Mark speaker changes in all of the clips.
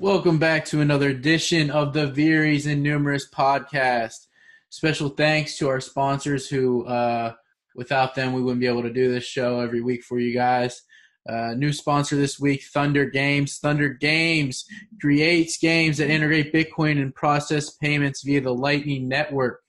Speaker 1: Welcome back to another edition of the Veeries and Numerous podcast. Special thanks to our sponsors who, uh, without them, we wouldn't be able to do this show every week for you guys. Uh, new sponsor this week, Thunder Games. Thunder Games creates games that integrate Bitcoin and process payments via the Lightning Network.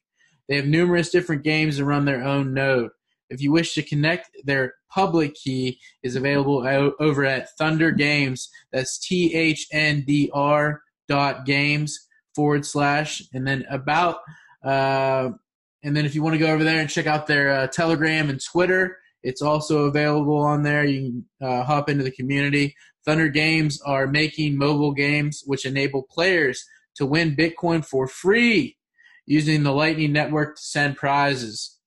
Speaker 1: They have numerous different games that run their own node. If you wish to connect, their public key is available over at Thunder Games. That's T H N D R dot games forward slash and then about. Uh, and then if you want to go over there and check out their uh, Telegram and Twitter, it's also available on there. You can uh, hop into the community. Thunder Games are making mobile games which enable players to win Bitcoin for free using the Lightning Network to send prizes.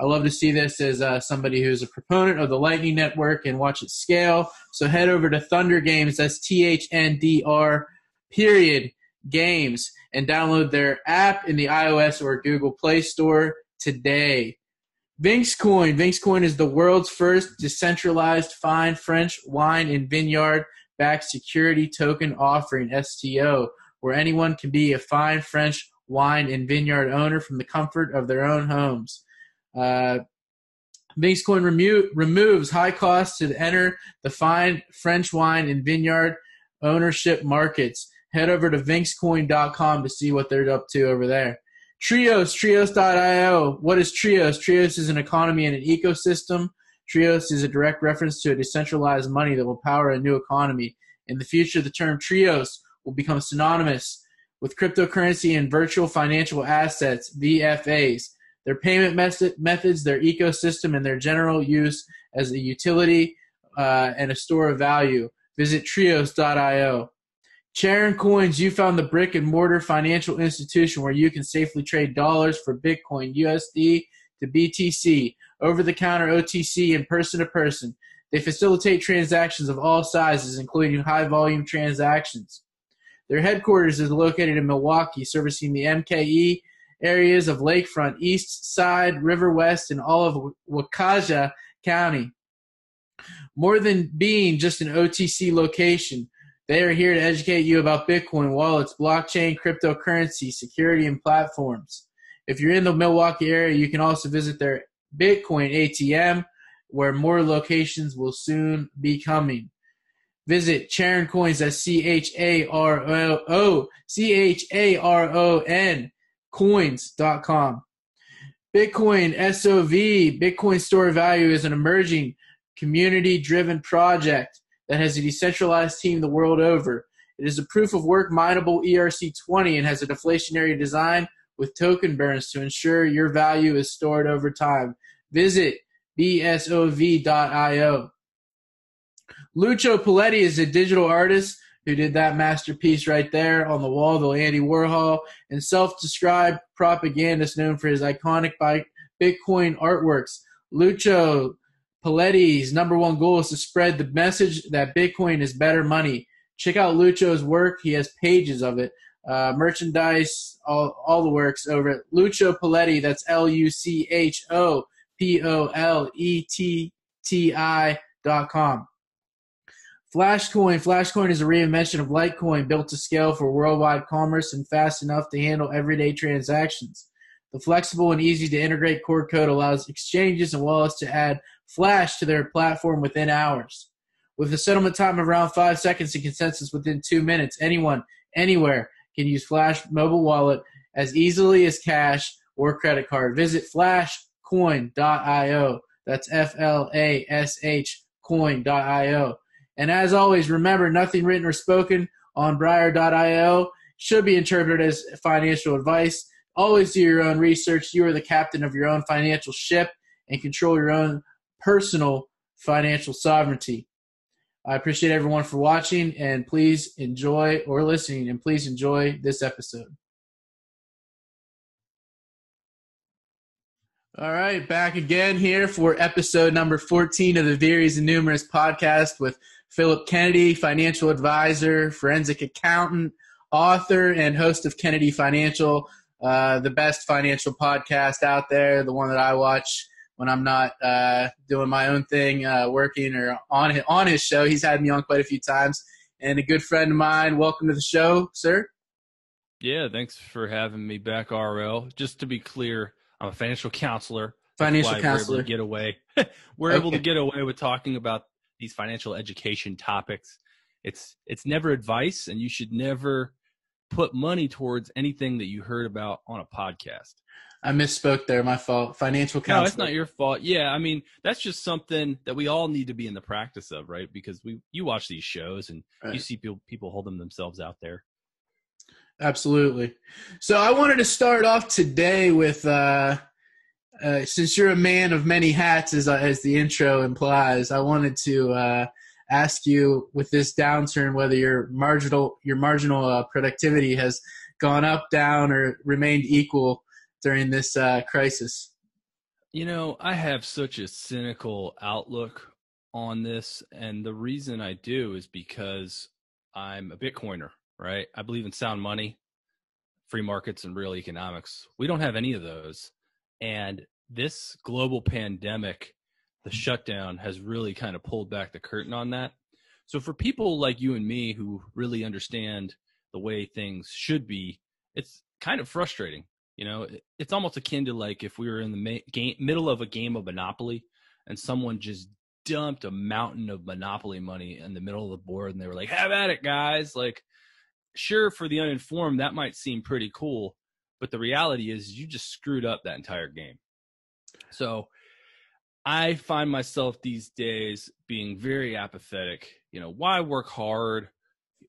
Speaker 1: I love to see this as uh, somebody who's a proponent of the Lightning Network and watch it scale. So head over to Thunder Games, that's T H N D R period games, and download their app in the iOS or Google Play Store today. Vinxcoin. Vinxcoin is the world's first decentralized fine French wine and vineyard backed security token offering, STO, where anyone can be a fine French wine and vineyard owner from the comfort of their own homes. Uh, Vinxcoin remo- removes high costs to enter the fine French wine and vineyard ownership markets. Head over to vinxcoin.com to see what they're up to over there. Trios, Trios.io. What is Trios? Trios is an economy and an ecosystem. Trios is a direct reference to a decentralized money that will power a new economy. In the future, the term Trios will become synonymous with cryptocurrency and virtual financial assets, VFAs their payment method, methods, their ecosystem, and their general use as a utility uh, and a store of value. Visit trios.io. Charon Coins, you found the brick and mortar financial institution where you can safely trade dollars for Bitcoin, USD to BTC, over the counter OTC, and person to person. They facilitate transactions of all sizes, including high volume transactions. Their headquarters is located in Milwaukee, servicing the MKE areas of Lakefront, East Side, River West, and all of Waukesha County. More than being just an OTC location, they are here to educate you about Bitcoin, wallets, blockchain, cryptocurrency, security, and platforms. If you're in the Milwaukee area, you can also visit their Bitcoin ATM, where more locations will soon be coming. Visit Charon Coins, that's C H A R O C H A R O N coins.com. Bitcoin SOV, Bitcoin Store Value, is an emerging community driven project that has a decentralized team the world over. It is a proof of work mineable ERC20 and has a deflationary design with token burns to ensure your value is stored over time. Visit bsov.io. Lucho Poletti is a digital artist who did that masterpiece right there on the wall, the Andy Warhol, and self-described propagandist known for his iconic Bitcoin artworks. Lucho Poletti's number one goal is to spread the message that Bitcoin is better money. Check out Lucho's work; he has pages of it, uh, merchandise, all, all the works over at Lucho Poletti. That's L U C H O P O L E T T I dot com. Flashcoin. Flashcoin is a reinvention of Litecoin built to scale for worldwide commerce and fast enough to handle everyday transactions. The flexible and easy to integrate core code allows exchanges and wallets to add Flash to their platform within hours. With a settlement time of around five seconds and consensus within two minutes, anyone, anywhere can use Flash mobile wallet as easily as cash or credit card. Visit flashcoin.io. That's F L A S H coin.io and as always, remember nothing written or spoken on Briar.io should be interpreted as financial advice. Always do your own research. You are the captain of your own financial ship and control your own personal financial sovereignty. I appreciate everyone for watching and please enjoy or listening and please enjoy this episode. All right, back again here for episode number 14 of the Veeries and Numerous podcast with Philip Kennedy, financial advisor, forensic accountant, author, and host of Kennedy Financial, uh, the best financial podcast out there, the one that I watch when I'm not uh, doing my own thing, uh, working or on his, on his show. He's had me on quite a few times. and a good friend of mine. Welcome to the show, sir.
Speaker 2: Yeah, thanks for having me back, RL. Just to be clear, I'm a financial counselor.
Speaker 1: Financial counselor.
Speaker 2: We're able to get away. we're okay. able to get away with talking about these financial education topics. It's it's never advice, and you should never put money towards anything that you heard about on a podcast.
Speaker 1: I misspoke there. My fault. Financial counselor.
Speaker 2: No, it's not your fault. Yeah, I mean that's just something that we all need to be in the practice of, right? Because we you watch these shows and right. you see people people holding themselves out there.
Speaker 1: Absolutely. So I wanted to start off today with, uh, uh, since you're a man of many hats, as as the intro implies, I wanted to uh, ask you with this downturn whether your marginal your marginal uh, productivity has gone up, down, or remained equal during this uh, crisis.
Speaker 2: You know, I have such a cynical outlook on this, and the reason I do is because I'm a Bitcoiner right? I believe in sound money, free markets, and real economics. We don't have any of those. And this global pandemic, the mm. shutdown, has really kind of pulled back the curtain on that. So, for people like you and me who really understand the way things should be, it's kind of frustrating. You know, it's almost akin to like if we were in the game, middle of a game of Monopoly and someone just dumped a mountain of Monopoly money in the middle of the board and they were like, have at it, guys. Like, sure for the uninformed that might seem pretty cool but the reality is you just screwed up that entire game so i find myself these days being very apathetic you know why work hard?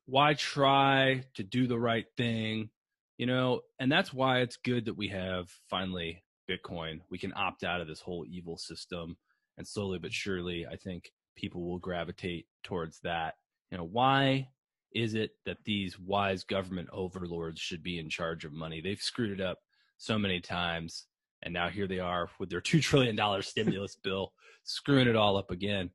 Speaker 2: Why try to do the right thing? You know and that's why it's good that we have finally bitcoin. We can opt out of this whole evil system and slowly but surely i think people will gravitate towards that. You know why is it that these wise government overlords should be in charge of money? They've screwed it up so many times, and now here they are with their two trillion dollar stimulus bill, screwing it all up again.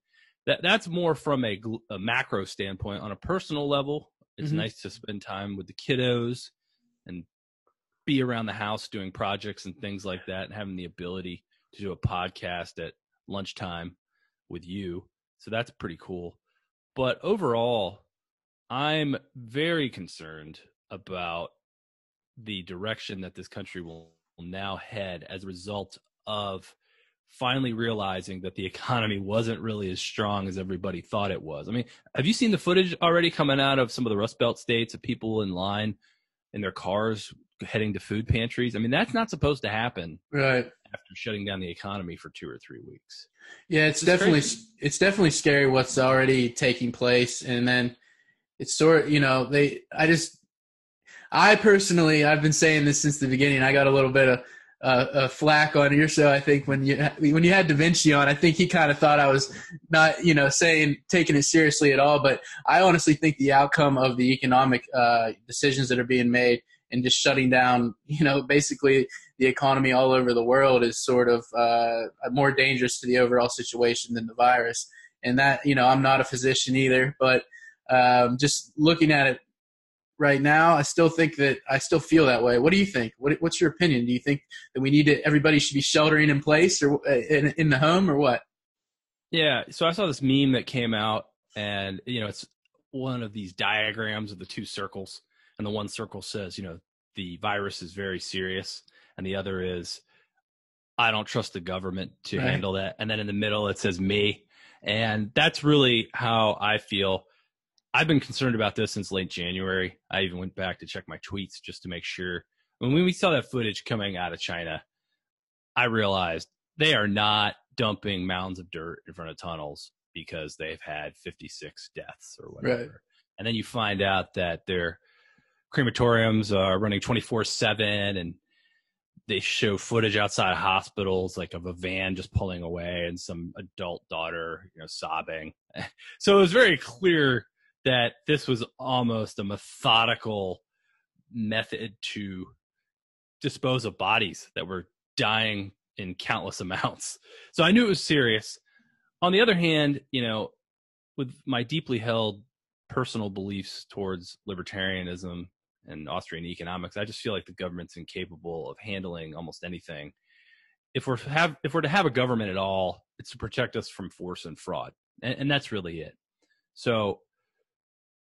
Speaker 2: That that's more from a, a macro standpoint. On a personal level, it's mm-hmm. nice to spend time with the kiddos and be around the house doing projects and things like that, and having the ability to do a podcast at lunchtime with you. So that's pretty cool. But overall, I'm very concerned about the direction that this country will, now head as a result of finally realizing that the economy wasn't really as strong as everybody thought it was. I mean, have you seen the footage already coming out of some of the Rust Belt states of people in line in their cars heading to food pantries? I mean, that's not supposed to happen.
Speaker 1: Right.
Speaker 2: After shutting down the economy for 2 or 3 weeks.
Speaker 1: Yeah, it's, it's definitely crazy. it's definitely scary what's already taking place and then it's sort you know they i just i personally i've been saying this since the beginning i got a little bit of uh, uh, flack on your show i think when you when you had da vinci on i think he kind of thought i was not you know saying taking it seriously at all but i honestly think the outcome of the economic uh, decisions that are being made and just shutting down you know basically the economy all over the world is sort of uh, more dangerous to the overall situation than the virus. And that you know i'm not a physician either but um, just looking at it right now, I still think that I still feel that way. What do you think? What, what's your opinion? Do you think that we need to, everybody should be sheltering in place or uh, in, in the home or what?
Speaker 2: Yeah. So I saw this meme that came out and, you know, it's one of these diagrams of the two circles. And the one circle says, you know, the virus is very serious. And the other is, I don't trust the government to right. handle that. And then in the middle, it says me. And that's really how I feel. I've been concerned about this since late January. I even went back to check my tweets just to make sure. When we saw that footage coming out of China, I realized they are not dumping mounds of dirt in front of tunnels because they've had 56 deaths or whatever. Right. And then you find out that their crematoriums are running 24 7 and they show footage outside hospitals like of a van just pulling away and some adult daughter you know sobbing so it was very clear that this was almost a methodical method to dispose of bodies that were dying in countless amounts. So I knew it was serious. On the other hand, you know, with my deeply held personal beliefs towards libertarianism and Austrian economics, I just feel like the government's incapable of handling almost anything. If we're have if we're to have a government at all, it's to protect us from force and fraud, and, and that's really it. So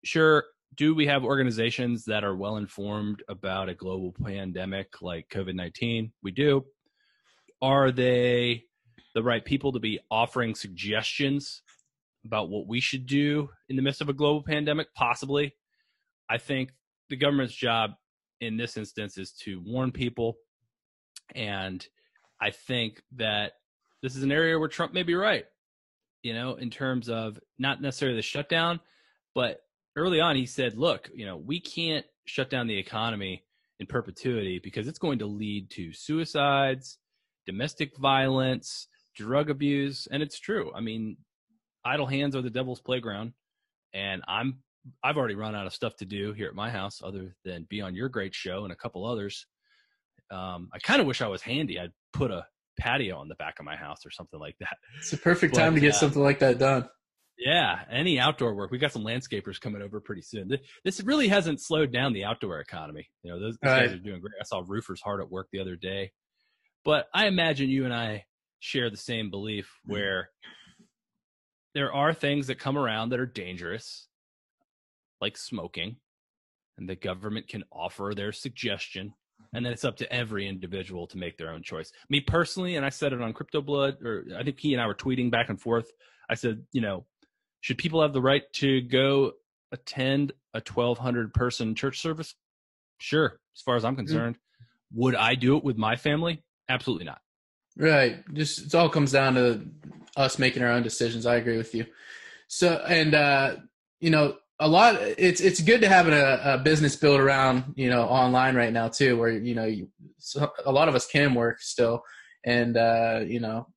Speaker 2: sure, do we have organizations that are well informed about a global pandemic like COVID 19? We do. Are they the right people to be offering suggestions about what we should do in the midst of a global pandemic? Possibly. I think the government's job in this instance is to warn people. And I think that this is an area where Trump may be right, you know, in terms of not necessarily the shutdown, but early on he said, look, you know, we can't shut down the economy in perpetuity because it's going to lead to suicides, domestic violence, drug abuse, and it's true. I mean, idle hands are the devil's playground, and I'm I've already run out of stuff to do here at my house other than be on your great show and a couple others. Um, I kind of wish I was handy. I'd put a patio on the back of my house or something like that.
Speaker 1: It's a perfect time to get uh, something like that done.
Speaker 2: Yeah, any outdoor work. We got some landscapers coming over pretty soon. This really hasn't slowed down the outdoor economy. You know, those, those right. guys are doing great. I saw roofers hard at work the other day. But I imagine you and I share the same belief mm. where there are things that come around that are dangerous, like smoking, and the government can offer their suggestion. And then it's up to every individual to make their own choice. Me personally, and I said it on Crypto Blood, or I think he and I were tweeting back and forth. I said, you know, should people have the right to go attend a 1200 person church service? Sure, as far as I'm mm-hmm. concerned. Mm-hmm. Would I do it with my family? Absolutely not.
Speaker 1: Right. Just it all comes down to us making our own decisions. I agree with you. So, and uh, you know, a lot. It's it's good to have a, a business built around you know online right now too, where you know you, so a lot of us can work still, and uh, you know,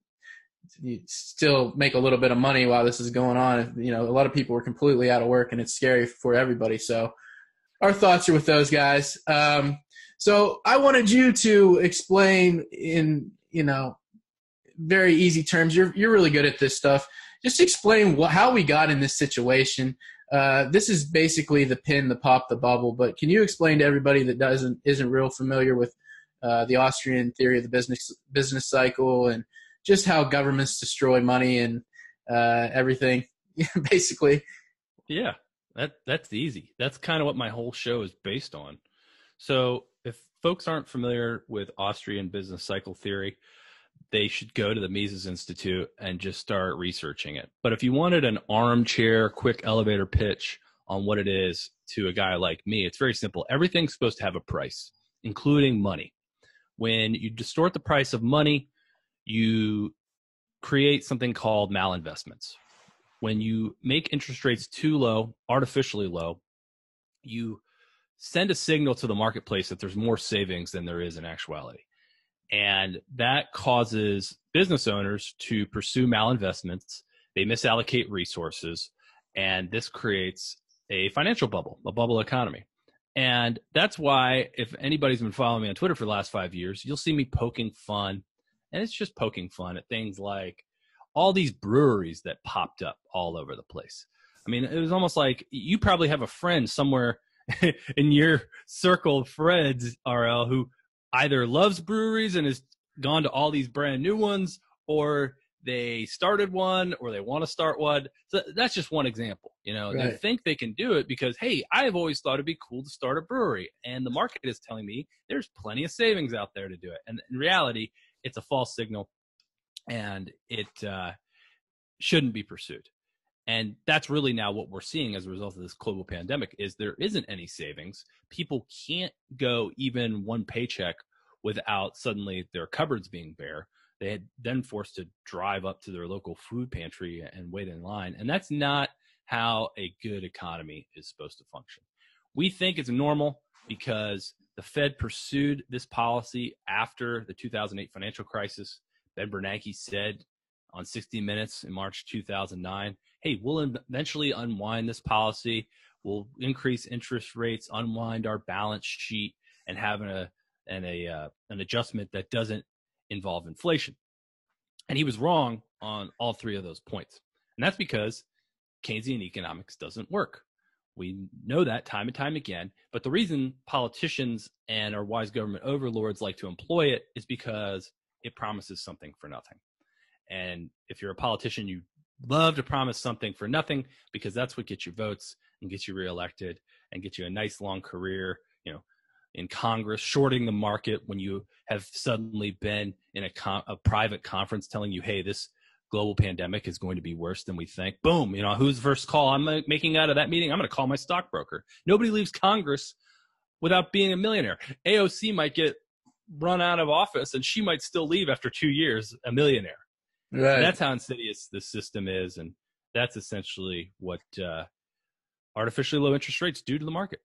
Speaker 1: you still make a little bit of money while this is going on. You know, a lot of people are completely out of work, and it's scary for everybody. So, our thoughts are with those guys. Um, so, I wanted you to explain in you know very easy terms. You're you're really good at this stuff. Just explain what, how we got in this situation. Uh, this is basically the pin, the pop, the bubble. But can you explain to everybody that doesn't isn't real familiar with uh, the Austrian theory of the business business cycle and just how governments destroy money and uh, everything, basically?
Speaker 2: Yeah, that that's easy. That's kind of what my whole show is based on. So if folks aren't familiar with Austrian business cycle theory, they should go to the Mises Institute and just start researching it. But if you wanted an armchair, quick elevator pitch on what it is to a guy like me, it's very simple. Everything's supposed to have a price, including money. When you distort the price of money, you create something called malinvestments. When you make interest rates too low, artificially low, you send a signal to the marketplace that there's more savings than there is in actuality. And that causes business owners to pursue malinvestments. They misallocate resources. And this creates a financial bubble, a bubble economy. And that's why, if anybody's been following me on Twitter for the last five years, you'll see me poking fun. And it's just poking fun at things like all these breweries that popped up all over the place. I mean, it was almost like you probably have a friend somewhere in your circle of friends, RL, who either loves breweries and has gone to all these brand new ones, or they started one or they want to start one. So that's just one example. You know, right. they think they can do it because, hey, I've always thought it'd be cool to start a brewery. And the market is telling me there's plenty of savings out there to do it. And in reality, it's a false signal and it uh, shouldn't be pursued. And that's really now what we're seeing as a result of this global pandemic is there isn't any savings. People can't go even one paycheck without suddenly their cupboards being bare. They had then forced to drive up to their local food pantry and wait in line. And that's not how a good economy is supposed to function. We think it's normal because the Fed pursued this policy after the 2008 financial crisis. Ben Bernanke said on 60 Minutes in March 2009 hey, we'll eventually unwind this policy. We'll increase interest rates, unwind our balance sheet, and have a and a uh, an adjustment that doesn't involve inflation. And he was wrong on all three of those points, and that's because Keynesian economics doesn't work. We know that time and time again. But the reason politicians and our wise government overlords like to employ it is because it promises something for nothing. And if you're a politician, you love to promise something for nothing because that's what gets you votes and gets you reelected and gets you a nice long career, you know, in Congress, shorting the market when you have suddenly been in a, con- a private conference telling you, hey, this global pandemic is going to be worse than we think. Boom, you know, who's first call I'm making out of that meeting? I'm going to call my stockbroker. Nobody leaves Congress without being a millionaire. AOC might get run out of office and she might still leave after two years a millionaire. Right. that's how insidious the system is. And that's essentially what uh, artificially low interest rates do to the market.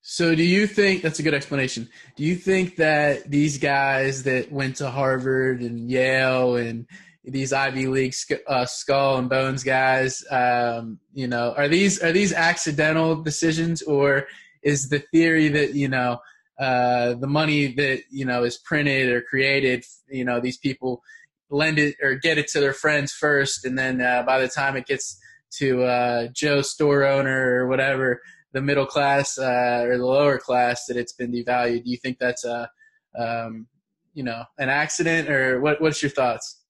Speaker 1: So, do you think that's a good explanation? Do you think that these guys that went to Harvard and Yale and these Ivy League uh, skull and bones guys, um, you know, are these are these accidental decisions, or is the theory that you know uh, the money that you know is printed or created, you know, these people lend it or get it to their friends first, and then uh, by the time it gets to uh, Joe store owner or whatever, the middle class uh, or the lower class, that it's been devalued. Do you think that's a um, you know an accident, or what? What's your thoughts?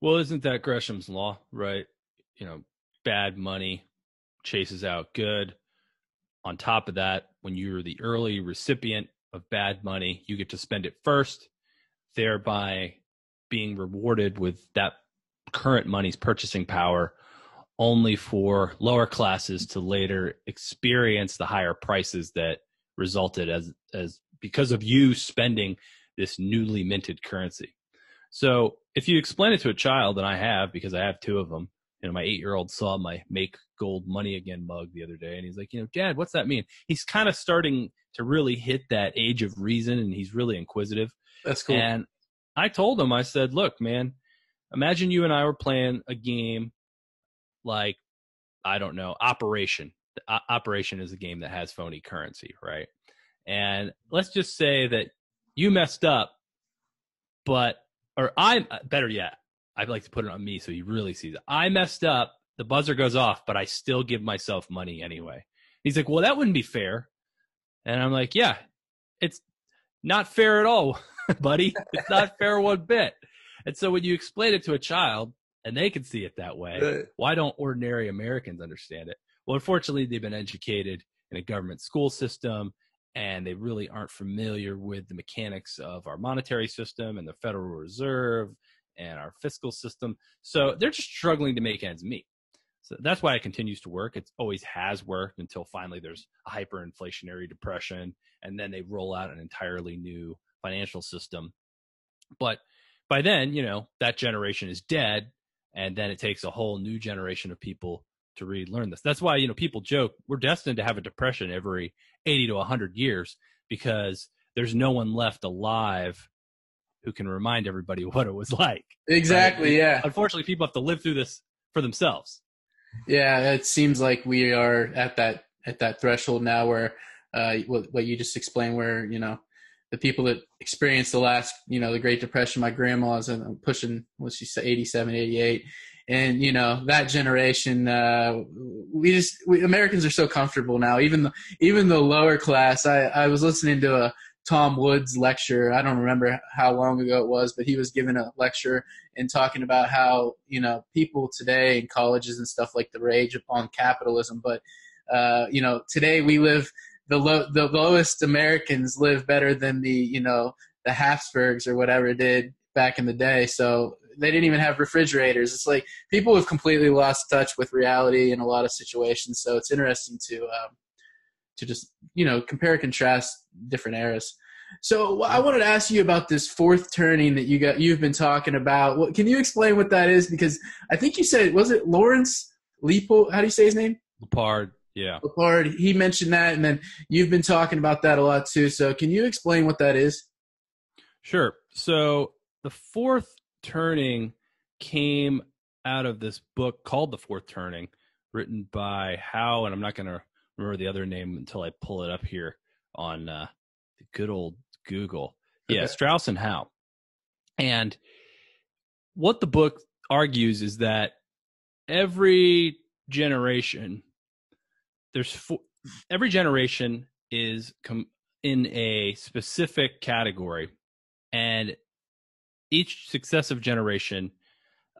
Speaker 2: Well, isn't that Gresham's law, right? You know, bad money chases out good. On top of that, when you're the early recipient of bad money, you get to spend it first, thereby being rewarded with that current money's purchasing power only for lower classes to later experience the higher prices that resulted as as because of you spending this newly minted currency. So if you explain it to a child, and I have because I have two of them, you know, my eight year old saw my make gold money again mug the other day and he's like, you know, dad, what's that mean? He's kind of starting to really hit that age of reason and he's really inquisitive.
Speaker 1: That's cool.
Speaker 2: And I told him, I said, look, man, imagine you and I were playing a game like, I don't know, Operation. O- Operation is a game that has phony currency, right? And let's just say that you messed up, but, or I'm better yet, I'd like to put it on me so he really sees it. I messed up. The buzzer goes off, but I still give myself money anyway. He's like, well, that wouldn't be fair. And I'm like, yeah, it's not fair at all, buddy. It's not fair one bit. And so when you explain it to a child and they can see it that way, why don't ordinary Americans understand it? Well, unfortunately, they've been educated in a government school system and they really aren't familiar with the mechanics of our monetary system and the Federal Reserve and our fiscal system. So they're just struggling to make ends meet. So that's why it continues to work. It always has worked until finally there's a hyperinflationary depression, and then they roll out an entirely new financial system. But by then, you know, that generation is dead, and then it takes a whole new generation of people to relearn this. That's why, you know, people joke we're destined to have a depression every 80 to 100 years because there's no one left alive who can remind everybody what it was like.
Speaker 1: Exactly. Right? Yeah.
Speaker 2: Unfortunately, people have to live through this for themselves.
Speaker 1: Yeah, it seems like we are at that at that threshold now where uh, what, you just explained, where you know the people that experienced the last, you know, the Great Depression. My grandma's and pushing, what's she say, 87, 88. And you know that generation, uh, we just we, Americans are so comfortable now. Even the even the lower class. I I was listening to a Tom Woods lecture. I don't remember how long ago it was, but he was giving a lecture and talking about how you know people today in colleges and stuff like the rage upon capitalism. But uh, you know today we live the low the lowest Americans live better than the you know the Habsburgs or whatever did back in the day. So they didn't even have refrigerators. It's like people have completely lost touch with reality in a lot of situations. So it's interesting to um, to just you know compare and contrast different eras. So I wanted to ask you about this fourth turning that you got you've been talking about. What, can you explain what that is? Because I think you said was it Lawrence Lepo? How do you say his name?
Speaker 2: Lepard. Yeah.
Speaker 1: Lepard. He mentioned that, and then you've been talking about that a lot too. So can you explain what that is?
Speaker 2: Sure. So the fourth turning came out of this book called The Fourth Turning, written by Howe, and I'm not going to remember the other name until I pull it up here on uh, the good old Google. Yeah, Strauss and Howe. And what the book argues is that every generation, there's four, every generation is com- in a specific category, and each successive generation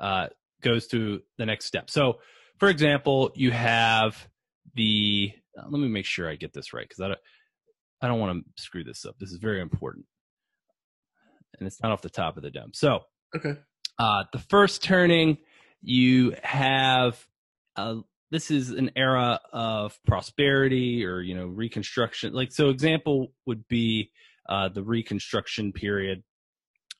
Speaker 2: uh, goes to the next step. So, for example, you have the uh, let me make sure I get this right because I don't, I don't want to screw this up. This is very important, and it's not off the top of the dome. So,
Speaker 1: Okay.
Speaker 2: uh, the first turning, you have uh, this is an era of prosperity or you know reconstruction. Like so, example would be uh, the Reconstruction period.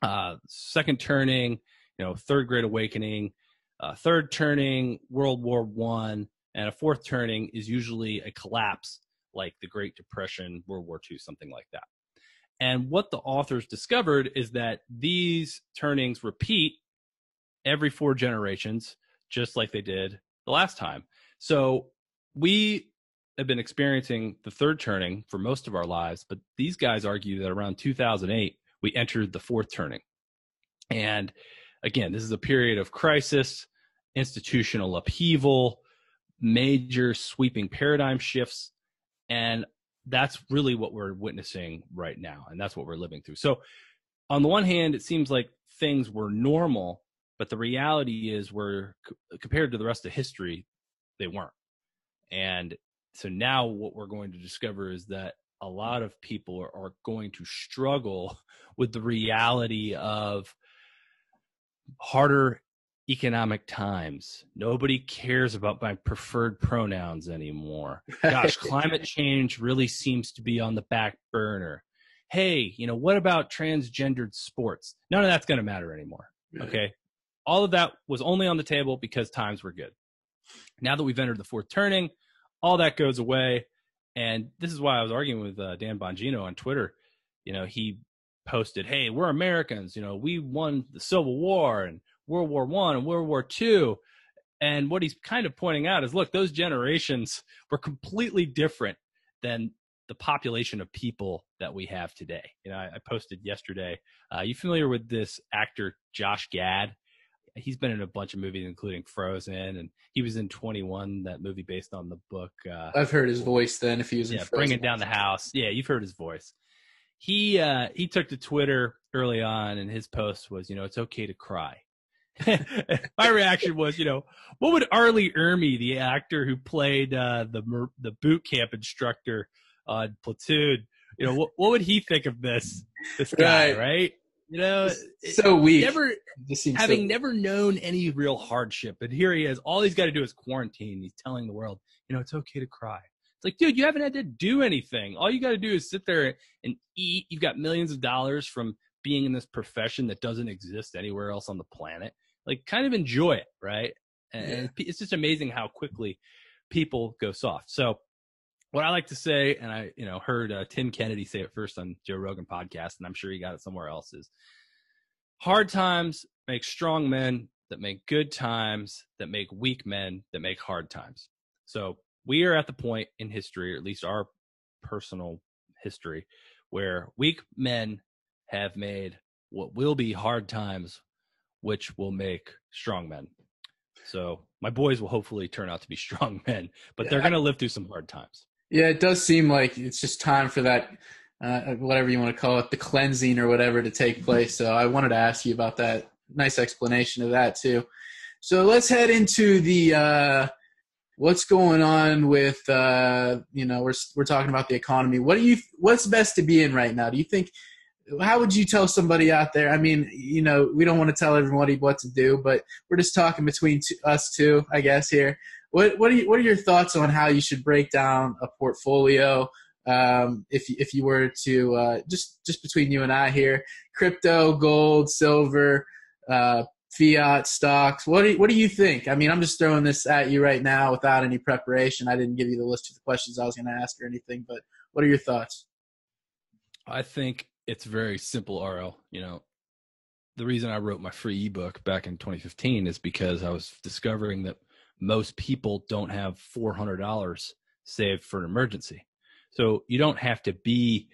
Speaker 2: Uh, second turning, you know, third Great Awakening. Uh, third turning, World War One, and a fourth turning is usually a collapse, like the Great Depression, World War Two, something like that. And what the authors discovered is that these turnings repeat every four generations, just like they did the last time. So we have been experiencing the third turning for most of our lives, but these guys argue that around 2008, we entered the fourth turning. And again, this is a period of crisis, institutional upheaval, major sweeping paradigm shifts. And that's really what we're witnessing right now. And that's what we're living through. So, on the one hand, it seems like things were normal, but the reality is, we're compared to the rest of history, they weren't. And so now what we're going to discover is that a lot of people are, are going to struggle with the reality of harder economic times. Nobody cares about my preferred pronouns anymore. Gosh, climate change really seems to be on the back burner. Hey, you know, what about transgendered sports? None of that's going to matter anymore. Okay. All of that was only on the table because times were good. Now that we've entered the fourth turning, all that goes away. And this is why I was arguing with uh, Dan Bongino on Twitter. You know, he posted, "Hey, we're Americans. You know, we won the Civil War and World War One and World War Two. And what he's kind of pointing out is, look, those generations were completely different than the population of people that we have today. You know, I, I posted yesterday. Uh, you familiar with this actor Josh Gad? He's been in a bunch of movies, including Frozen, and he was in 21, that movie based on the book. Uh,
Speaker 1: I've heard his voice then. If he was
Speaker 2: yeah,
Speaker 1: in
Speaker 2: bringing down the house. Yeah, you've heard his voice. He uh, he took to Twitter early on, and his post was, you know, it's okay to cry. My reaction was, you know, what would R. Lee Ermey, the actor who played uh, the the boot camp instructor on Platoon, you know, what, what would he think of this this guy,
Speaker 1: Right.
Speaker 2: right? You know,
Speaker 1: It's so weak.
Speaker 2: never having
Speaker 1: so,
Speaker 2: never known any real hardship, but here he is. All he's got to do is quarantine. He's telling the world, you know, it's okay to cry. It's like, dude, you haven't had to do anything. All you got to do is sit there and eat. You've got millions of dollars from being in this profession that doesn't exist anywhere else on the planet. Like, kind of enjoy it, right? And
Speaker 1: Yeah.
Speaker 2: and it's just amazing how quickly people go soft. So, what I like to say, and I, you know, heard uh, Tim Kennedy say it first on Joe Rogan podcast, and I'm sure he got it somewhere else. Is hard times make strong men that make good times that make weak men that make hard times. So we are at the point in history, or at least our personal history, where weak men have made what will be hard times, which will make strong men. So my boys will hopefully turn out to be strong men, but they're going to live through some hard times.
Speaker 1: Yeah, it does seem like it's just time for that, uh, whatever you want to call it, the cleansing or whatever to take place. So I wanted to ask you about that. Nice explanation of that too. So let's head into the uh, what's going on with uh, you know we're we're talking about the economy. What do you what's best to be in right now? Do you think? How would you tell somebody out there? I mean, you know, we don't want to tell everybody what to do, but we're just talking between t- us two, I guess here. What what are you, what are your thoughts on how you should break down a portfolio? Um, if if you were to uh, just just between you and I here, crypto, gold, silver, uh, fiat stocks. What do you, what do you think? I mean, I'm just throwing this at you right now without any preparation. I didn't give you the list of the questions I was going to ask or anything, but what are your thoughts?
Speaker 2: I think it's very simple, RL. You know, the reason I wrote my free ebook back in 2015 is because I was discovering that most people don't have $400 saved for an emergency. So you don't have to be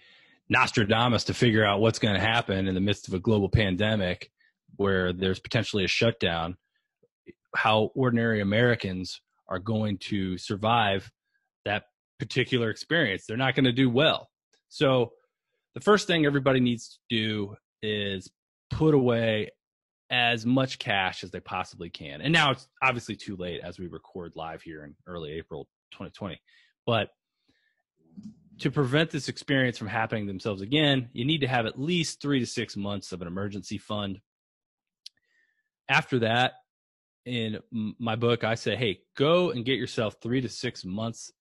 Speaker 2: Nostradamus to figure out what's going to happen in the midst of a global pandemic where there's potentially a shutdown, how ordinary Americans are going to survive that particular experience. They're not going to do well. So the first thing everybody needs to do is put away as much cash as they possibly can. And now it's obviously too late as we record live here in early April 2020. But to prevent this experience from happening themselves again, you need to have at least three to six months of an emergency fund. After that, in my book, I say, hey, go and get yourself three to six months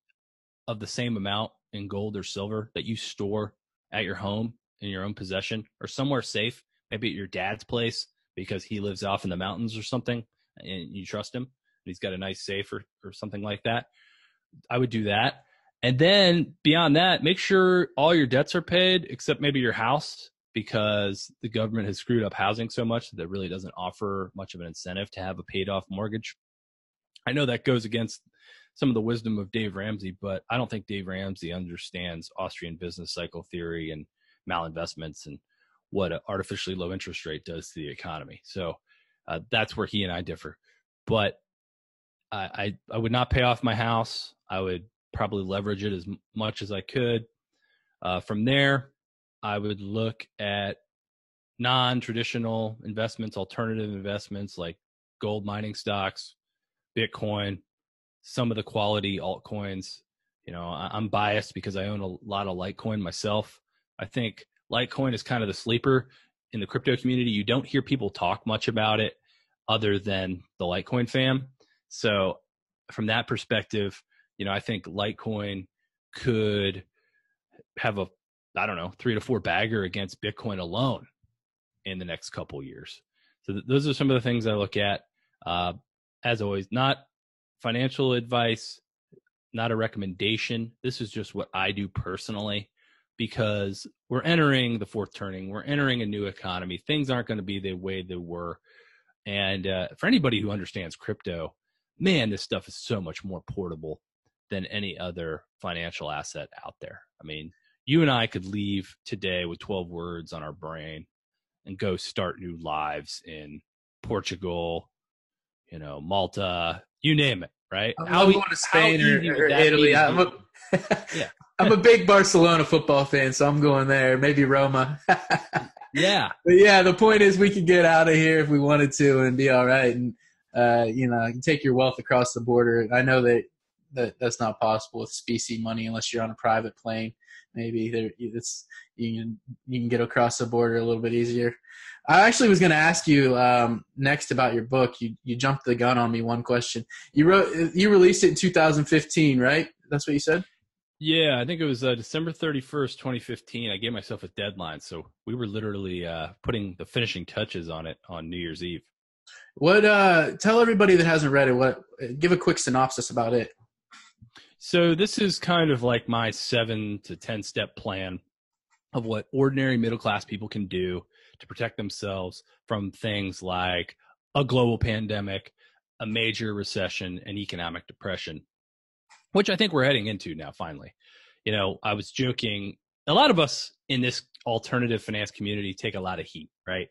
Speaker 2: of the same amount in gold or silver that you store at your home in your own possession or somewhere safe, maybe at your dad's place because he lives off in the mountains or something and you trust him and he's got a nice safe or, or something like that. I would do that. And then beyond that, make sure all your debts are paid except maybe your house because the government has screwed up housing so much that it really doesn't offer much of an incentive to have a paid off mortgage. I know that goes against some of the wisdom of Dave Ramsey, but I don't think Dave Ramsey understands Austrian business cycle theory and malinvestments and what an artificially low interest rate does to the economy. So uh, that's where he and I differ. But I, I, I would not pay off my house. I would probably leverage it as much as I could. Uh, from there, I would look at non-traditional investments, alternative investments like gold mining stocks, Bitcoin, some of the quality altcoins. You know, I'm biased because I own a lot of Litecoin myself. I think Litecoin is kind of the sleeper in the crypto community. You don't hear people talk much about it other than the Litecoin fam. So from that perspective, you know, I think Litecoin could have a I don't know, three to four bagger against Bitcoin alone in the next couple years. So th- those are some of the things I look at. Uh, as always, not financial advice, not a recommendation. This is just what I do personally because we're entering the fourth turning. We're entering a new economy. Things aren't going to be the way they were. And uh, for anybody who understands crypto, man, this stuff is so much more portable than any other financial asset out there. I mean, you and I could leave today with 12 words on our brain and go start new lives in Portugal, you know, Malta, you name it, right?
Speaker 1: I'm how, going to Spain or, or Italy. I'm a, yeah. I'm a big Barcelona football fan, so I'm going there. Maybe Roma.
Speaker 2: yeah.
Speaker 1: But yeah, the point is we could get out of here if we wanted to and be all right. And, uh, you know, you take your wealth across the border. I know that, that that's not possible with specie money unless you're on a private plane maybe there it's you can you can get across the border a little bit easier. I actually was going to ask you um, next about your book. You you jumped the gun on me. One question. You wrote you released it in 2015, right? That's what you said.
Speaker 2: Yeah, I think it was uh, December 31st, 2015. I gave myself a deadline, so we were literally uh, putting the finishing touches on it on New Year's Eve.
Speaker 1: What? Uh, tell everybody that hasn't read it. What? Give a quick synopsis about it.
Speaker 2: So this is kind of like my seven to 10 step plan of what ordinary middle class people can do to protect themselves from things like a global pandemic, a major recession, and economic depression, which I think we're heading into now, finally. You know, I was joking. A lot of us in this alternative finance community take a lot of heat, right?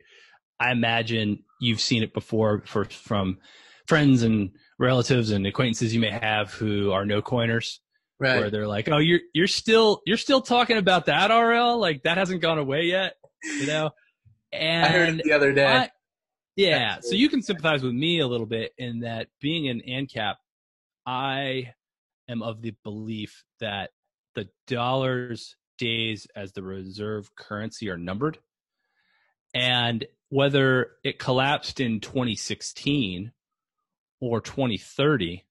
Speaker 2: I imagine you've seen it before for, from friends and relatives and acquaintances you may have who are no coiners. Right. Where they're like, Oh, you're you're still you're still talking about that RL? Like that hasn't gone away yet. You know?
Speaker 1: And I heard it the other day. I,
Speaker 2: yeah. So you can sympathize with me a little bit in that being an ANCAP, I am of the belief that the dollar's days as the reserve currency are numbered. And whether it collapsed in 2016 or 2030,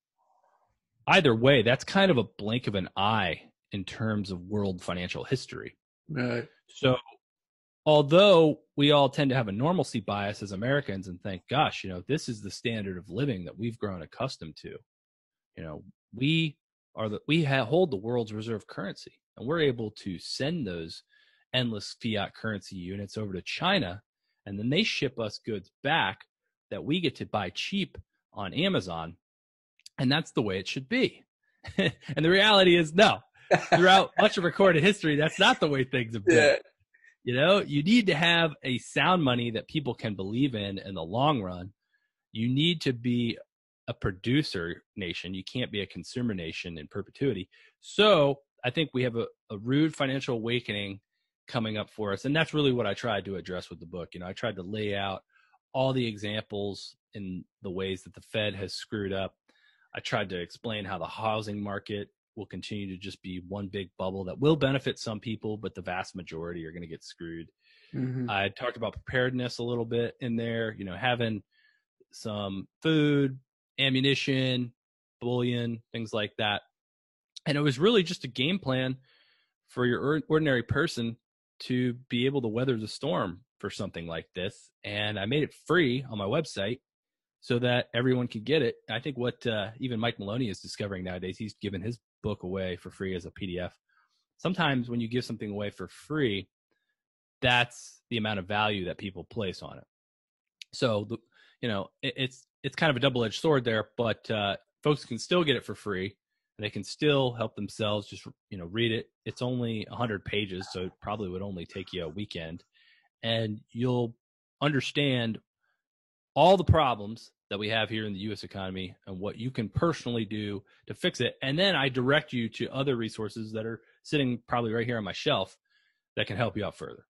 Speaker 2: either way, that's kind of a blink of an eye in terms of world financial history.
Speaker 1: Right.
Speaker 2: So, although we all tend to have a normalcy bias as Americans and think, gosh, you know, this is the standard of living that we've grown accustomed to. You know, we are the we hold the world's reserve currency, and we're able to send those endless fiat currency units over to China, and then they ship us goods back that we get to buy cheap on Amazon. And that's the way it should be. and the reality is, no, throughout much of recorded history, that's not the way things have been. Yeah. You know, you need to have a sound money that people can believe in in the long run. You need to be a producer nation. You can't be a consumer nation in perpetuity. So I think we have a, a rude financial awakening coming up for us. And that's really what I tried to address with the book. You know, I tried to lay out all the examples in the ways that the Fed has screwed up. I tried to explain how the housing market will continue to just be one big bubble that will benefit some people, but the vast majority are going to get screwed. Mm-hmm. I talked about preparedness a little bit in there, you know, having some food, ammunition, bullion, things like that. And it was really just a game plan for your ordinary person to be able to weather the storm for something like this. And I made it free on my website so that everyone could get it. I think what uh, even Mike Maloney is discovering nowadays, he's given his book away for free as a PDF. Sometimes when you give something away for free, that's the amount of value that people place on it. So, the, you know, it, it's it's kind of a double edged sword there, but uh, folks can still get it for free. They can still help themselves. Just you know, read it. It's only 100 pages, so it probably would only take you a weekend, and you'll understand all the problems that we have here in the U.S. economy and what you can personally do to fix it. And then I direct you to other resources that are sitting probably right here on my shelf that can help you out further.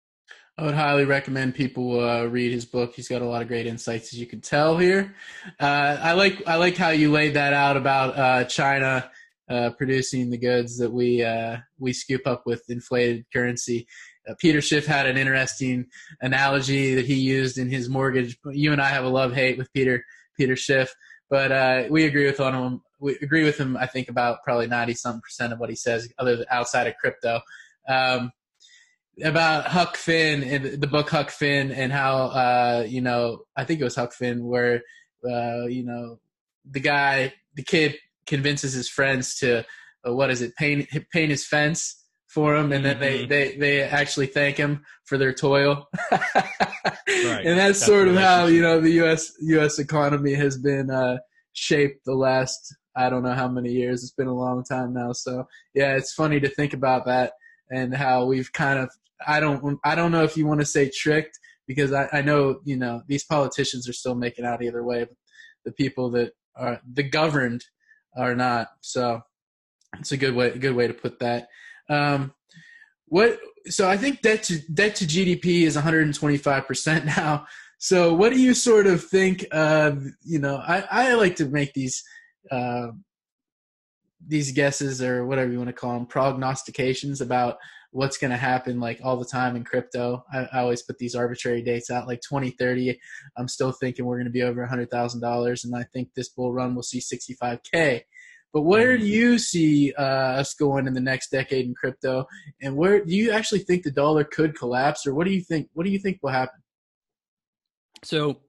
Speaker 1: I would highly recommend people uh, read his book. He's got a lot of great insights, as you can tell here. Uh, I like I like how you laid that out about uh, China uh, producing the goods that we uh, we scoop up with inflated currency. Uh, Peter Schiff had an interesting analogy that he used in his mortgage. You and I have a love hate with Peter Peter Schiff, but uh, we agree with on him. We agree with him. I think about probably ninety some percent of what he says, other outside of crypto. Um, about Huck Finn and the book Huck Finn and how uh, you know I think it was Huck Finn where uh, you know the guy the kid convinces his friends to uh, what is it paint paint his fence for him, and then mm-hmm. they, they they actually thank him for their toil. right. And that's, that's sort of how you know the U.S. U.S. economy has been uh, shaped the last I don't know how many years. It's been a long time now. So yeah, it's funny to think about that and how we've kind of I don't I don't know if you want to say tricked because I, I know you know these politicians are still making out either way. But the people that are the governed are not. So it's a good way good way to put that. Um, what? So I think debt to debt to GDP is 125 percent now. So what do you sort of think? Of, you know, I, I like to make these uh, these guesses or whatever you want to call them, prognostications about what's going to happen like all the time in crypto. I, I, always put these arbitrary dates out like 2030. I'm still thinking we're going to be over $100,000 and I think this bull run will see 65k. But where do you see uh, us going in the next decade in crypto? And where do you actually think the dollar could collapse, or what do you think? What do you think will happen?
Speaker 2: So,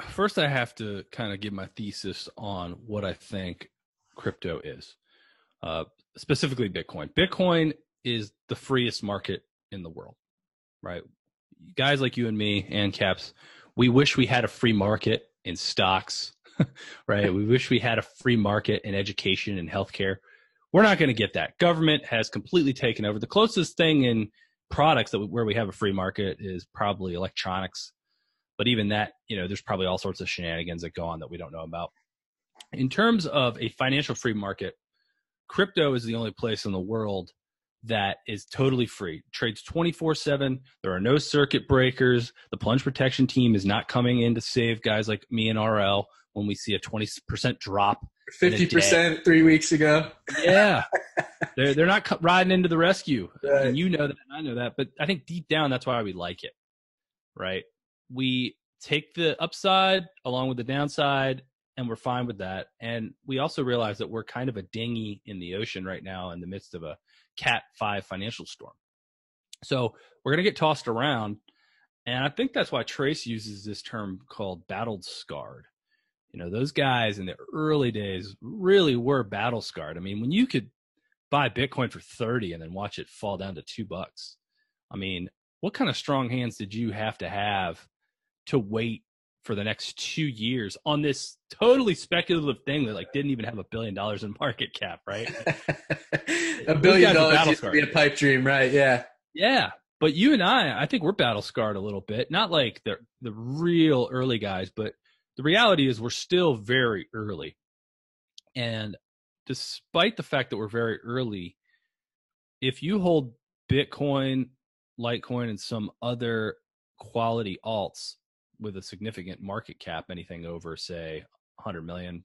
Speaker 2: first, I have to kind of give my thesis on what I think crypto is, uh, specifically Bitcoin. Bitcoin is the freest market in the world, right? Guys like you and me and Caps, we wish we had a free market in stocks right? We wish we had a free market in education and healthcare. We're not going to get that. Government has completely taken over. The closest thing in products that where we have a free market is probably electronics, but even that, you know, there's probably all sorts of shenanigans that go on that we don't know about. In terms of a financial free market, crypto is the only place in the world that is totally free. Trades 24 7. There are no circuit breakers. The plunge protection team is not coming in to save guys like me and RL when we see a 20% drop.
Speaker 1: 50% three weeks ago.
Speaker 2: yeah. They're, they're not riding into the rescue. Right. And you know that, and I know that. But I think deep down, that's why we like it, right? We take the upside along with the downside, and we're fine with that. And we also realize that we're kind of a dinghy in the ocean right now in the midst of a Cat 5 financial storm. So we're going to get tossed around. And I think that's why Trace uses this term called battled scarred you know, those guys in the early days really were battle scarred. I mean, when you could buy Bitcoin for 30 and then watch it fall down to two bucks, I mean, what kind of strong hands did you have to have to wait for the next two years on this totally speculative thing that like didn't even have a billion dollars in market cap, right?
Speaker 1: a billion dollars used to be a pipe dream, right? Yeah.
Speaker 2: Yeah. But you and I, I think we're battle scarred a little bit. Not like the the real early guys, but the reality is we're still very early. And despite the fact that we're very early, if you hold Bitcoin, Litecoin, and some other quality alts with a significant market cap, anything over, say, $100 million,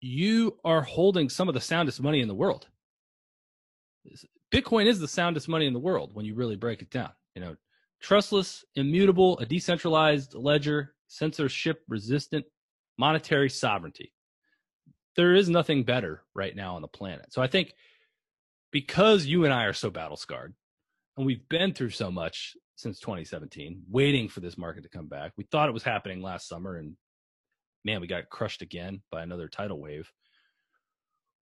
Speaker 2: you are holding some of the soundest money in the world. Bitcoin is the soundest money in the world when you really break it down. You know, trustless, immutable, a decentralized ledger, censorship resistant, monetary sovereignty. There is nothing better right now on the planet. So I think because you and I are so battle scarred and we've been through so much since 2017, waiting for this market to come back, we thought it was happening last summer and man, we got crushed again by another tidal wave.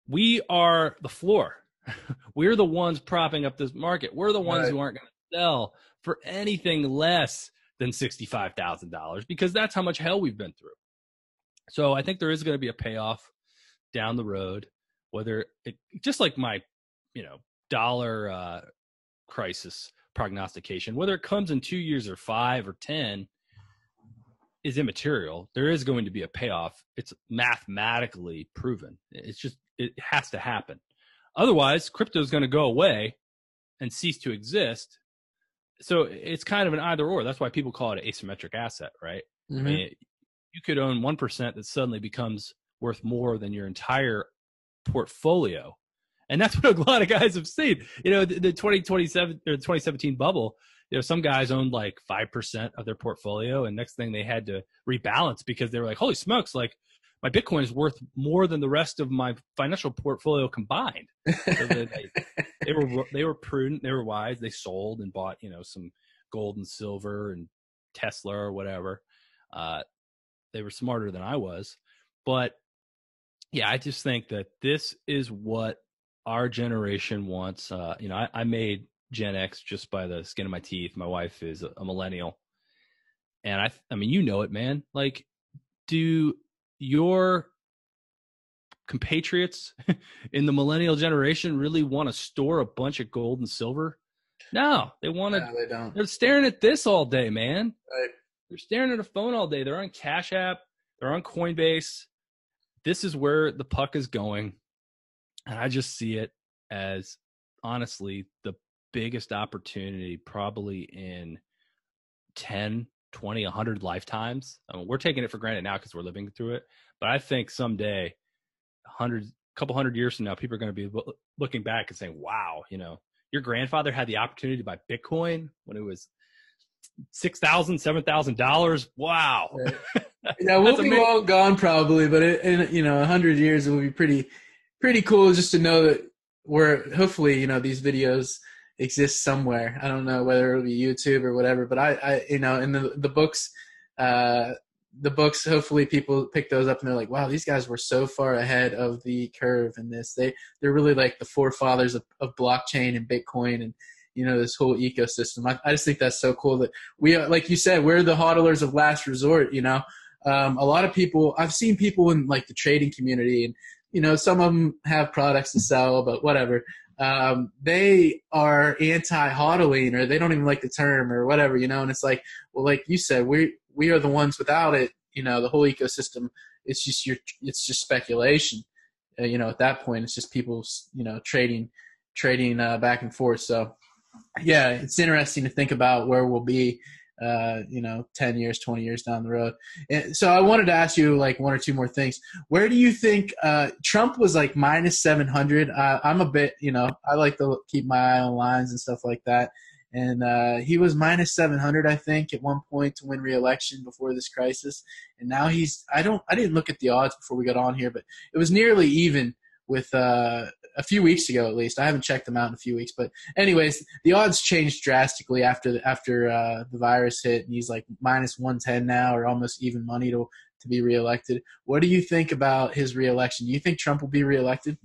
Speaker 2: We are the floor. We're the ones propping up this market. We're the ones right. who aren't going to sell for anything less than $65,000 because that's how much hell we've been through. So I think there is going to be a payoff down the road, whether it, just like my, you know, dollar uh, crisis prognostication, whether it comes in two years or five or 10 is immaterial. There is going to be a payoff. It's mathematically proven. It's just, it has to happen. Otherwise, crypto is going to go away and cease to exist. So it's kind of an either or. That's why people call it an asymmetric asset, right? Mm-hmm. I mean, you could own 1% that suddenly becomes worth more than your entire portfolio. And that's what a lot of guys have seen. You know, the, the 2027 or 2017 bubble, you know, some guys owned like 5% of their portfolio and next thing they had to rebalance because they were like, holy smokes, like my Bitcoin is worth more than the rest of my financial portfolio combined. So they, they, were, they were prudent. They were wise. They sold and bought, you know, some gold and silver and Tesla or whatever. Uh, they were smarter than I was. But yeah, I just think that this is what our generation wants. Uh, you know, I, I, made Gen X just by the skin of my teeth. My wife is a, a millennial. And I, I mean, you know it, man. Like, do your compatriots in the millennial generation really want to store a bunch of gold and silver? No, they want to.
Speaker 1: No, they don't.
Speaker 2: They're staring at this all day, man.
Speaker 1: Right.
Speaker 2: They're staring at a phone all day. They're on Cash App. They're on Coinbase. This is where the puck is going. And I just see it as honestly the biggest opportunity probably in 10, 20, 100 lifetimes. I mean, we're taking it for granted now because we're living through it. But I think someday, hundred, couple hundred years from now, people are going to be looking back and saying, wow, you know, your grandfather had the opportunity to buy Bitcoin when it was six thousand, seven thousand dollars. Wow.
Speaker 1: Right. Yeah, we'll be amazing. long gone probably, but it, in you know a hundred years it will be pretty pretty cool just to know that we're hopefully you know these videos exist somewhere. I don't know whether it'll be YouTube or whatever, but I, I you know in the the books. Uh, the books hopefully people pick those up and they're like wow these guys were so far ahead of the curve in this they they're really like the forefathers of, of blockchain and bitcoin and you know this whole ecosystem. I, I just think that's so cool that we, like you said, we're the hodlers of last resort. You know, um, a lot of people I've seen people in like the trading community, and you know some of them have products to sell, but whatever. Um, they are anti-hodling, or they don't even like the term, or whatever. You know, and it's like, well, like you said, we we are the ones without it. You know, the whole ecosystem. It's just your, it's just speculation. Uh, you know, at that point, it's just people, you know, trading, trading uh, back and forth. So yeah, it's interesting to think about where we'll be, uh, you know, 10 years, 20 years down the road. And so I wanted to ask you like one or two more things. Where do you think uh, Trump was like minus 700? Uh, I'm a bit, you know, I like to keep my eye on lines and stuff like that. And uh, he was minus 700, I think, at one point to win re-election before this crisis. And now he's, I don't, I didn't look at the odds before we got on here, but it was nearly even with uh, a few weeks ago at least. I haven't checked them out in a few weeks, but anyways, the odds changed drastically after after uh, the virus hit, and he's like minus one ten now, or almost even money to to be reelected. What do you think about his reelection? Do you think Trump will be reelected?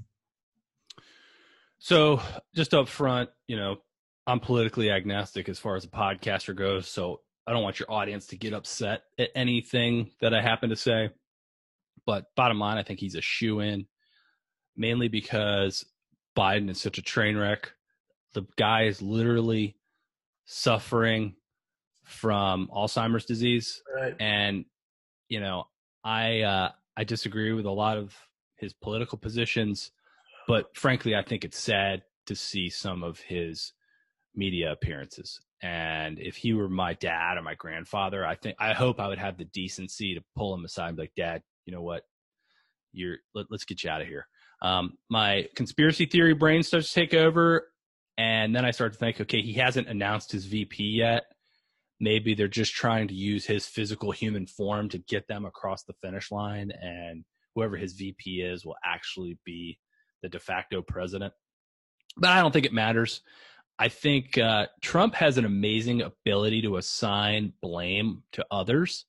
Speaker 2: So, just up front, you know, I'm politically agnostic as far as a podcaster goes, so I don't want your audience to get upset at anything that I happen to say. But bottom line, I think he's a shoe in mainly because Biden is such a train wreck. The guy is literally suffering from Alzheimer's disease.
Speaker 1: Right.
Speaker 2: And, you know, I uh, I disagree with a lot of his political positions, but frankly, I think it's sad to see some of his media appearances. And if he were my dad or my grandfather, I think I hope I would have the decency to pull him aside and be like, Dad, you know what? you're let, us get you out of here. Um, my conspiracy theory brain starts to take over, and then I start to think, okay, he hasn't announced his VP yet. Maybe they're just trying to use his physical human form to get them across the finish line, and whoever his VP is will actually be the de facto president. But I don't think it matters. I think uh, Trump has an amazing ability to assign blame to others,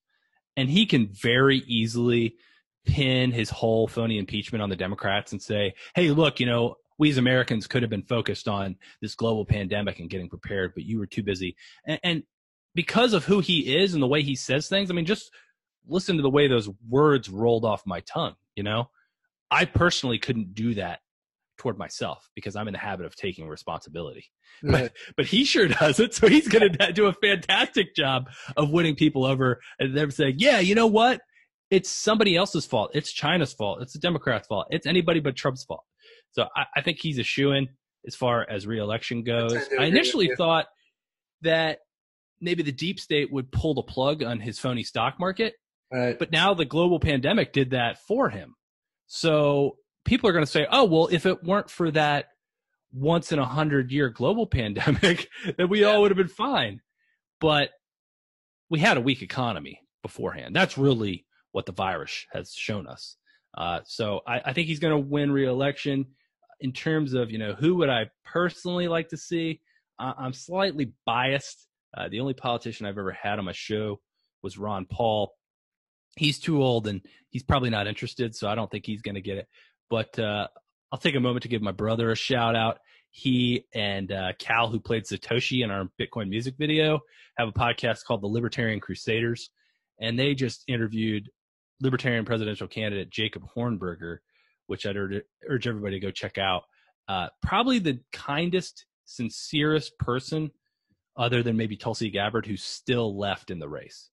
Speaker 2: and he can very easily pin his whole phony impeachment on the Democrats and say, hey, look, you know, we as Americans could have been focused on this global pandemic and getting prepared, but you were too busy. And, and because of who he is and the way he says things, I mean, just listen to the way those words rolled off my tongue, you know? I personally couldn't do that toward myself because I'm in the habit of taking responsibility. But but he sure does it. So he's going to do a fantastic job of winning people over and they're saying, "Yeah, you know what? It's somebody else's fault. It's China's fault. It's the Democrats' fault. It's anybody but Trump's fault." So I, I think he's a shoe in as far as reelection goes. I, I initially thought that maybe the deep state would pull the plug on his phony stock market.
Speaker 1: Right.
Speaker 2: But now the global pandemic did that for him. So people are going to say, oh, well, if it weren't for that once in a hundred year global pandemic, then we yeah. all would have been fine. But we had a weak economy beforehand. That's really what the virus has shown us. Uh, so I, I, think he's going to win re-election. In terms of you know who would I personally like to see, I'm slightly biased. Uh, the only politician I've ever had on my show was Ron Paul. He's too old and he's probably not interested, so I don't think he's going to get it. But uh, I'll take a moment to give my brother a shout out. He and uh, Cal, who played Satoshi in our Bitcoin music video, have a podcast called The Libertarian Crusaders. And they just interviewed Libertarian presidential candidate Jacob Hornberger, which I'd urge, urge everybody to go check out. Uh, probably the kindest, sincerest person, other than maybe Tulsi Gabbard, who's still left in the race.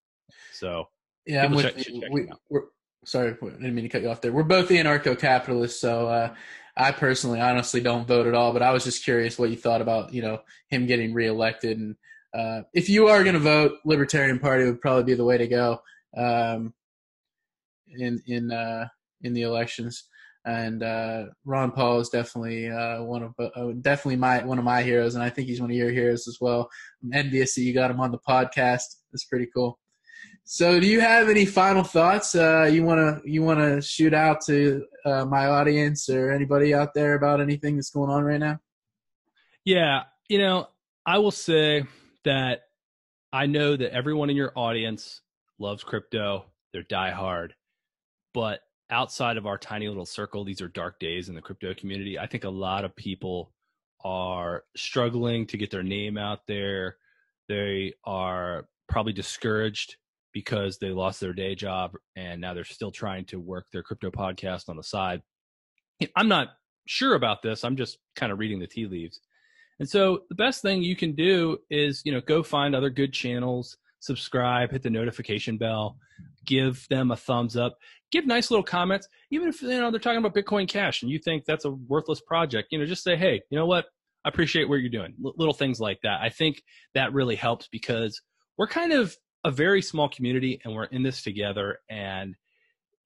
Speaker 2: So,
Speaker 1: yeah, I'm with, check, we, are sorry, I didn't mean to cut you off there. We're both anarcho-capitalists, so uh, I personally, honestly, don't vote at all. But I was just curious what you thought about, you know, him getting reelected, and uh, if you are going to vote, Libertarian Party would probably be the way to go um, in in uh, in the elections. And uh, Ron Paul is definitely uh, one of uh, definitely my one of my heroes, and I think he's one of your heroes as well. I'm envious that you got him on the podcast. It's pretty cool. So, do you have any final thoughts uh, you want to you want to shoot out to uh, my audience or anybody out there about anything that's going on right now?
Speaker 2: Yeah, you know, I will say that I know that everyone in your audience loves crypto. They're diehard, but outside of our tiny little circle, these are dark days in the crypto community. I think a lot of people are struggling to get their name out there. They are probably discouraged because they lost their day job and now they're still trying to work their crypto podcast on the side. I'm not sure about this. I'm just kind of reading the tea leaves. And so the best thing you can do is, you know, go find other good channels, subscribe, hit the notification bell, give them a thumbs up, give nice little comments. Even if you know they're talking about Bitcoin Cash and you think that's a worthless project, you know, just say, "Hey, you know what? I appreciate what you're doing." L- little things like that. I think that really helps because we're kind of a very small community and we're in this together. And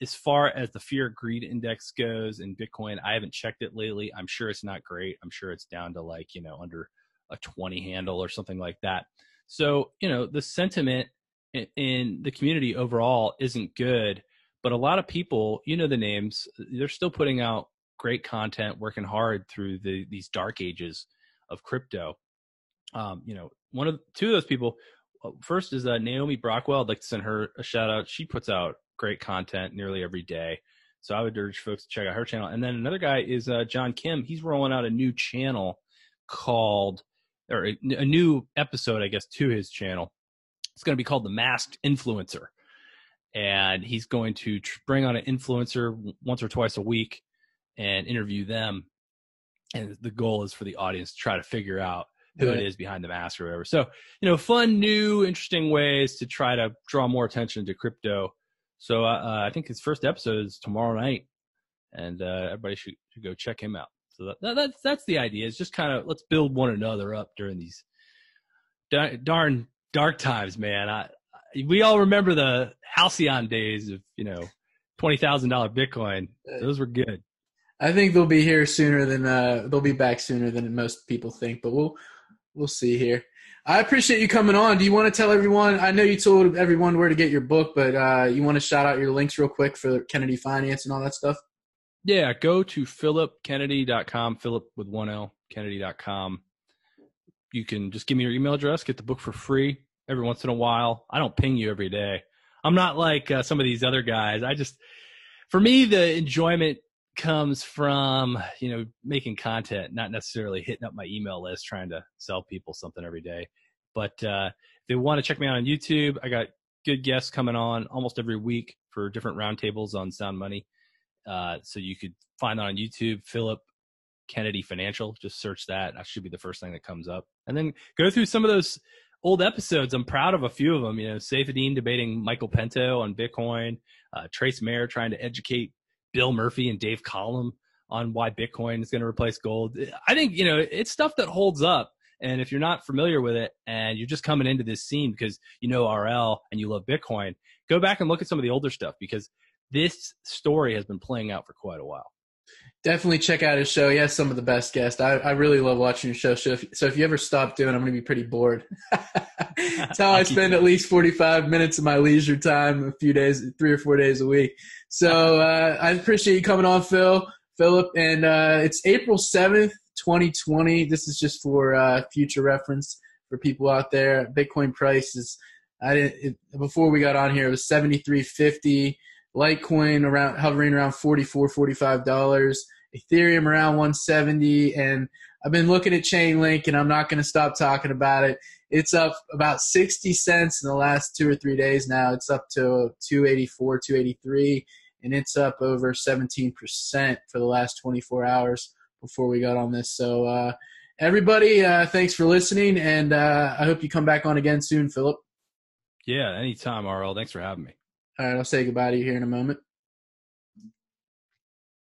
Speaker 2: as far as the fear greed index goes in Bitcoin, I haven't checked it lately. I'm sure it's not great. I'm sure it's down to like, you know, under a 20 handle or something like that. So, you know, the sentiment in, the community overall isn't good, but a lot of people, you know, the names, they're still putting out great content, working hard through the, these dark ages of crypto. Um, you know, one of two of those people uh, first is uh, Naomi Brockwell. I'd like to send her a shout out. She puts out great content nearly every day. So I would urge folks to check out her channel. And then another guy is uh, John Kim. He's rolling out a new channel called, or a, a new episode, I guess, to his channel. It's going to be called The Masked Influencer. And he's going to tr- bring on an influencer once or twice a week and interview them. And the goal is for the audience to try to figure out who it is behind the mask or whatever. So, you know, fun, new, interesting ways to try to draw more attention to crypto. So uh, uh I think his first episode is tomorrow night, and uh, everybody should, should go check him out. So that, that's that's the idea. It's just kind of let's build one another up during these darn dark times, man. I, we all remember the halcyon days of you know twenty thousand dollar Bitcoin. Those were good.
Speaker 1: I think they'll be here sooner than uh, they'll be back sooner than most people think, but we'll we'll see here. I appreciate you coming on. Do you want to tell everyone? I know you told everyone where to get your book, but uh, you want to shout out your links real quick for Kennedy Finance and all that stuff?
Speaker 2: Yeah, go to philipkennedy.com, Philip with one L, kennedy.com. You can just give me your email address, get the book for free every once in a while. I don't ping you every day. I'm not like uh, some of these other guys. I just, for me, the enjoyment comes from you know making content not necessarily hitting up my email list trying to sell people something every day but uh, if they want to check me out on youtube i got good guests coming on almost every week for different roundtables on sound money uh, so you could find that on youtube philip kennedy financial just search that that should be the first thing that comes up and then go through some of those old episodes i'm proud of a few of them you know Saifedean debating michael Pento on bitcoin uh, trace mayer trying to educate Bill Murphy and Dave Collum on why Bitcoin is going to replace gold. I think, you know, it's stuff that holds up. And if you're not familiar with it and you're just coming into this scene because you know RL and you love Bitcoin, go back and look at some of the older stuff because this story has been playing out for quite a while.
Speaker 1: Definitely check out his show. He has some of the best guests. I, I really love watching your show. So if, so if you ever stop doing, I'm going to be pretty bored. That's how I spend at least 45 minutes of my leisure time, a few days, three or four days a week. So uh, I appreciate you coming on, Phil, Philip. And uh, it's April 7th, 2020. This is just for uh, future reference for people out there. Bitcoin price is, I didn't, it, before we got on here, it was 73.50. Litecoin around hovering around 44 $45. Ethereum around 170. And I've been looking at Chainlink and I'm not going to stop talking about it. It's up about 60 cents in the last two or three days now. It's up to 284, 283, and it's up over 17% for the last 24 hours before we got on this. So, uh, everybody, uh, thanks for listening, and uh, I hope you come back on again soon, Philip.
Speaker 2: Yeah, anytime, RL. Thanks for having me.
Speaker 1: All right, I'll say goodbye to you here in a moment.